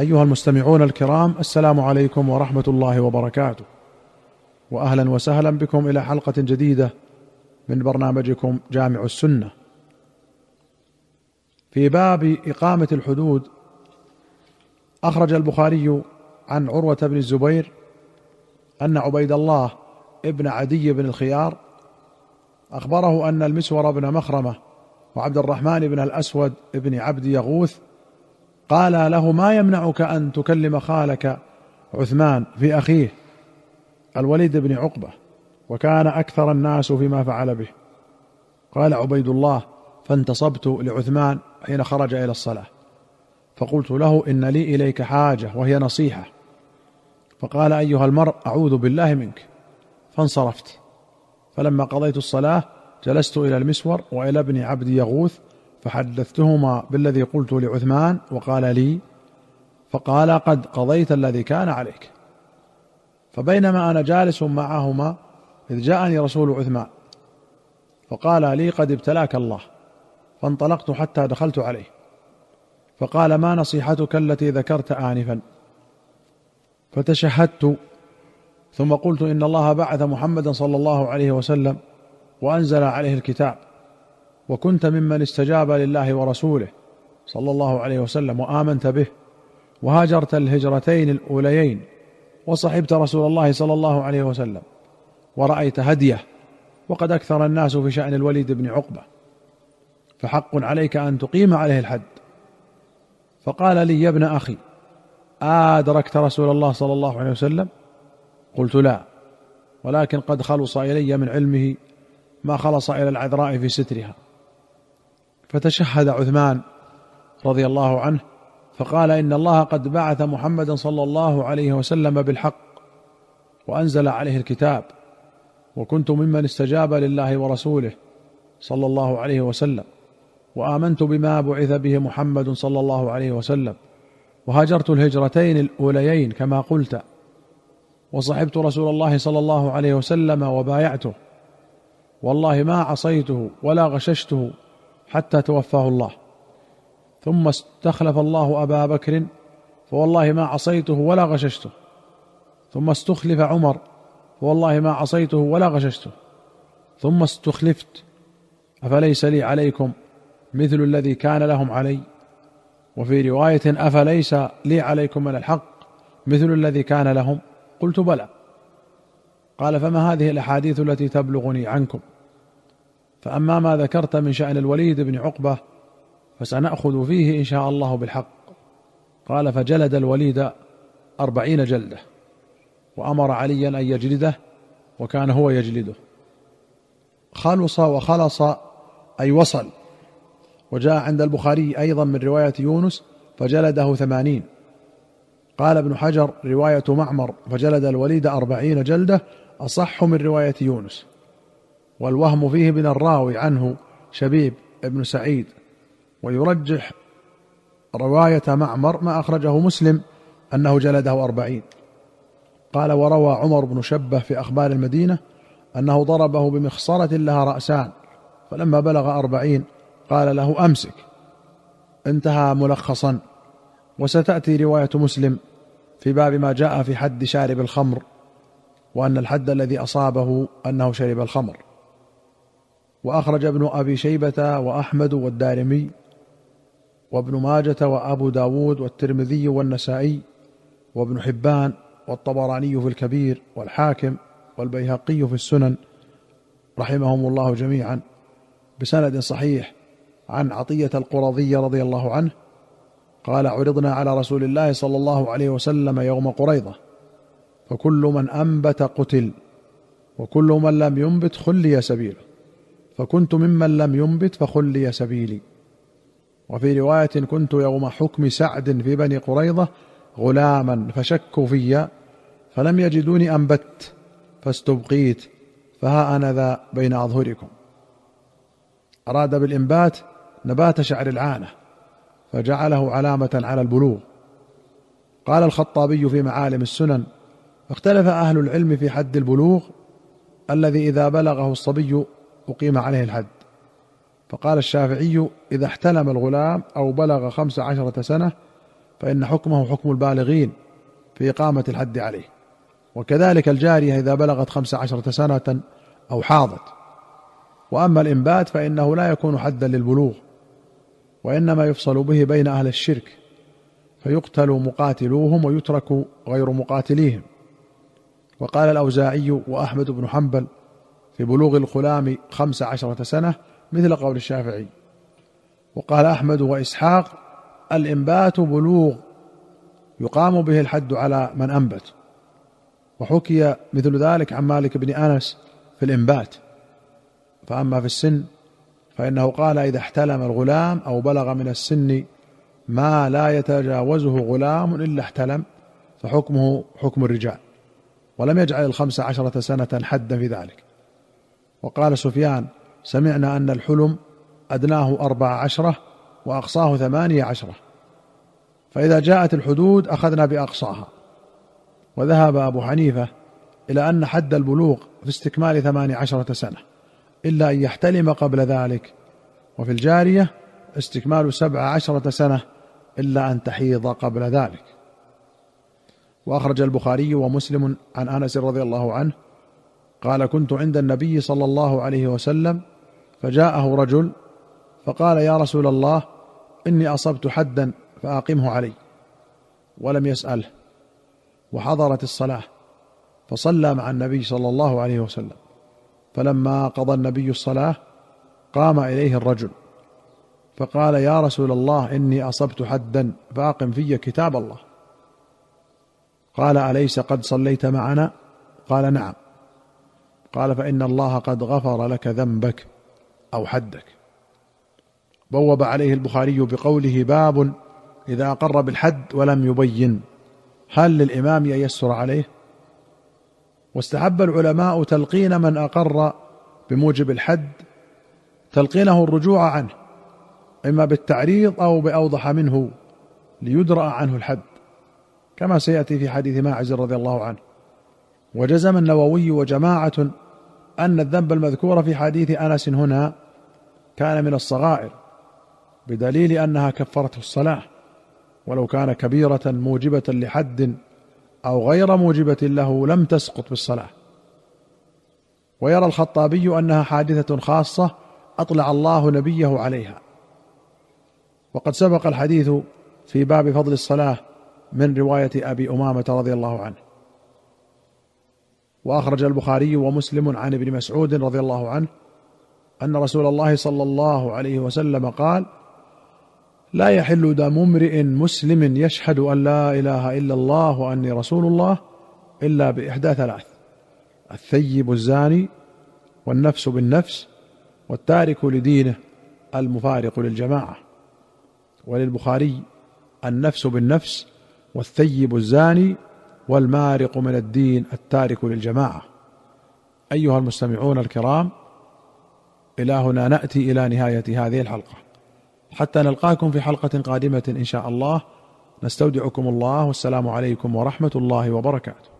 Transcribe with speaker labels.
Speaker 1: أيها المستمعون الكرام السلام عليكم ورحمة الله وبركاته. واهلا وسهلا بكم إلى حلقة جديدة من برنامجكم جامع السنة. في باب إقامة الحدود أخرج البخاري عن عروة بن الزبير أن عبيد الله ابن عدي بن الخيار أخبره أن المسور بن مخرمة وعبد الرحمن بن الأسود بن عبد يغوث قال له ما يمنعك أن تكلم خالك عثمان في أخيه الوليد بن عقبة وكان أكثر الناس فيما فعل به. قال عبيد الله فانتصبت لعثمان حين خرج إلى الصلاة. فقلت له إن لي إليك حاجة وهي نصيحة. فقال أيها المرء أعوذ بالله منك. فانصرفت. فلما قضيت الصلاة جلست إلى المسور وإلى ابن عبد يغوث فحدثتهما بالذي قلت لعثمان وقال لي فقال قد قضيت الذي كان عليك. فبينما أنا جالس معهما إذ جاءني رسول عثمان فقال لي قد ابتلاك الله فانطلقت حتى دخلت عليه. فقال ما نصيحتك التي ذكرت انفا؟ فتشهدت ثم قلت إن الله بعث محمدا صلى الله عليه وسلم وأنزل عليه الكتاب. وكنت ممن استجاب لله ورسوله صلى الله عليه وسلم وآمنت به وهاجرت الهجرتين الأوليين وصحبت رسول الله صلى الله عليه وسلم ورأيت هديه وقد أكثر الناس في شأن الوليد بن عقبة. فحق عليك أن تقيم عليه الحد. فقال لي يا ابن أخي أدركت رسول الله صلى الله عليه وسلم؟ قلت لا ولكن قد خلص إلي من علمه ما خلص إلى العذراء في سترها. فتشهد عثمان رضي الله عنه فقال إن الله قد بعث محمدا صلى الله عليه وسلم بالحق وأنزل عليه الكتاب وكنت ممن استجاب لله ورسوله صلى الله عليه وسلم وآمنت بما بعث به محمد صلى الله عليه وسلم وهاجرت الهجرتين الأوليين كما قلت وصحبت رسول الله صلى الله عليه وسلم وبايعته والله ما عصيته ولا غششته حتى توفاه الله. ثم استخلف الله أبا بكر فوالله ما عصيته ولا غششته. ثم استخلف عمر فوالله ما عصيته ولا غششته. ثم استخلفت أفليس لي عليكم مثل الذي كان لهم علي؟ وفي رواية أفليس لي عليكم من الحق مثل الذي كان لهم؟ قلت بلى. قال فما هذه الأحاديث التي تبلغني عنكم؟ فأما ما ذكرت من شأن الوليد بن عقبة فسنأخذ فيه إن شاء الله بالحق. قال فجلد الوليد أربعين جلدة وأمر عليا أن يجلده وكان هو يجلده. خلص وخلص أي وصل. وجاء عند البخاري أيضا من رواية يونس فجلده ثمانين. قال ابن حجر رواية معمر فجلد الوليد أربعين جلدة أصح من رواية يونس. والوهم فيه من الراوي عنه شبيب ابن سعيد ويرجح رواية معمر ما أخرجه مسلم أنه جلده أربعين. قال وروى عمر بن شبه في أخبار المدينة أنه ضربه بمخصرة لها رأسان فلما بلغ أربعين قال له أمسك. انتهى ملخصا. وستأتي رواية مسلم في باب ما جاء في حد شارب الخمر وأن الحد الذي أصابه أنه شرب الخمر. وأخرج ابن أبي شيبة وأحمد والدارمي وابن ماجة وأبو داود والترمذي والنسائي وابن حبان والطبراني في الكبير والحاكم والبيهقي في السنن رحمهم الله جميعا بسند صحيح عن عطية القرظي رضي الله عنه قال عرضنا على رسول الله صلى الله عليه وسلم يوم قريضة فكل من أنبت قتل وكل من لم ينبت خلي سبيله فكنت ممن لم ينبت فخلي سبيلي. وفي رواية كنت يوم حكم سعد في بني قريظة غلاما فشكوا في فلم يجدوني أنبت فاستبقيت فها أنا ذا بين أظهركم. أراد بالإنبات نبات شعر العانة فجعله علامة على البلوغ. قال الخطابي في معالم السنن اختلف أهل العلم في حد البلوغ الذي إذا بلغه الصبي أقيم عليه الحد. فقال الشافعي إذا احتلم الغلام أو بلغ خمس عشرة سنة فإن حكمه حكم البالغين في إقامة الحد عليه. وكذلك الجارية إذا بلغت خمس عشرة سنة أو حاضت. وأما الإنبات فإنه لا يكون حدا للبلوغ وإنما يفصل به بين أهل الشرك فيقتل مقاتلوهم ويترك غير مقاتليهم. وقال الأوزاعي وأحمد بن حنبل في بلوغ الغلام خمس عشرة سنة مثل قول الشافعي. وقال أحمد وإسحاق الإنبات بلوغ يقام به الحد على من أنبت. وحكي مثل ذلك عن مالك بن أنس في الإنبات. فأما في السن فإنه قال إذا احتلم الغلام أو بلغ من السن ما لا يتجاوزه غلام إلا احتلم فحكمه حكم الرجال. ولم يجعل الخمس عشرة سنة حدا في ذلك. وقال سفيان سمعنا أن الحلم أدناه أربع عشرة وأقصاه ثمانية عشرة. فإذا جاءت الحدود أخذنا بأقصاها. وذهب أبو حنيفة إلى أن حد البلوغ في استكمال ثماني عشرة سنة إلا أن يحتلم قبل ذلك. وفي الجارية استكمال سبع عشرة سنة إلا أن تحيض قبل ذلك. وأخرج البخاري ومسلم عن أنس رضي الله عنه قال كنت عند النبي صلى الله عليه وسلم فجاءه رجل فقال يا رسول الله إني أصبت حدا فأقمه علي ولم يسأله وحضرت الصلاة فصلى مع النبي صلى الله عليه وسلم فلما قضى النبي الصلاة قام إليه الرجل فقال يا رسول الله إني أصبت حدا فأقم في كتاب الله قال أليس قد صليت معنا؟ قال نعم قال فإن الله قد غفر لك ذنبك أو حدك. بوب عليه البخاري بقوله باب إذا أقر بالحد ولم يبين. هل للإمام أن ييسر عليه؟ واستحب العلماء تلقين من أقر بموجب الحد تلقينه الرجوع عنه إما بالتعريض أو بأوضح منه ليدرأ عنه الحد كما سيأتي في حديث ماعز رضي الله عنه. وجزم النووي وجماعة أن الذنب المذكور في حديث أنس هنا كان من الصغائر بدليل أنها كفرته الصلاة ولو كان كبيرة موجبة لحد أو غير موجبة له لم تسقط بالصلاة. ويرى الخطابي أنها حادثة خاصة أطلع الله نبيه عليها. وقد سبق الحديث في باب فضل الصلاة من رواية أبي أمامة رضي الله عنه. وأخرج البخاري ومسلم عن ابن مسعود رضي الله عنه أن رسول الله صلى الله عليه وسلم قال لا يحل دم امرئ مسلم يشهد أن لا إله إلا الله وأني رسول الله إلا بإحدى ثلاث الثيب الزاني والنفس بالنفس والتارك لدينه المفارق للجماعة وللبخاري النفس بالنفس والثيب الزاني والمارق من الدين التارك للجماعة. أيها المستمعون الكرام إلى هنا نأتي إلى نهاية هذه الحلقة. حتى نلقاكم في حلقة قادمة إن شاء الله. نستودعكم الله والسلام عليكم ورحمة الله وبركاته.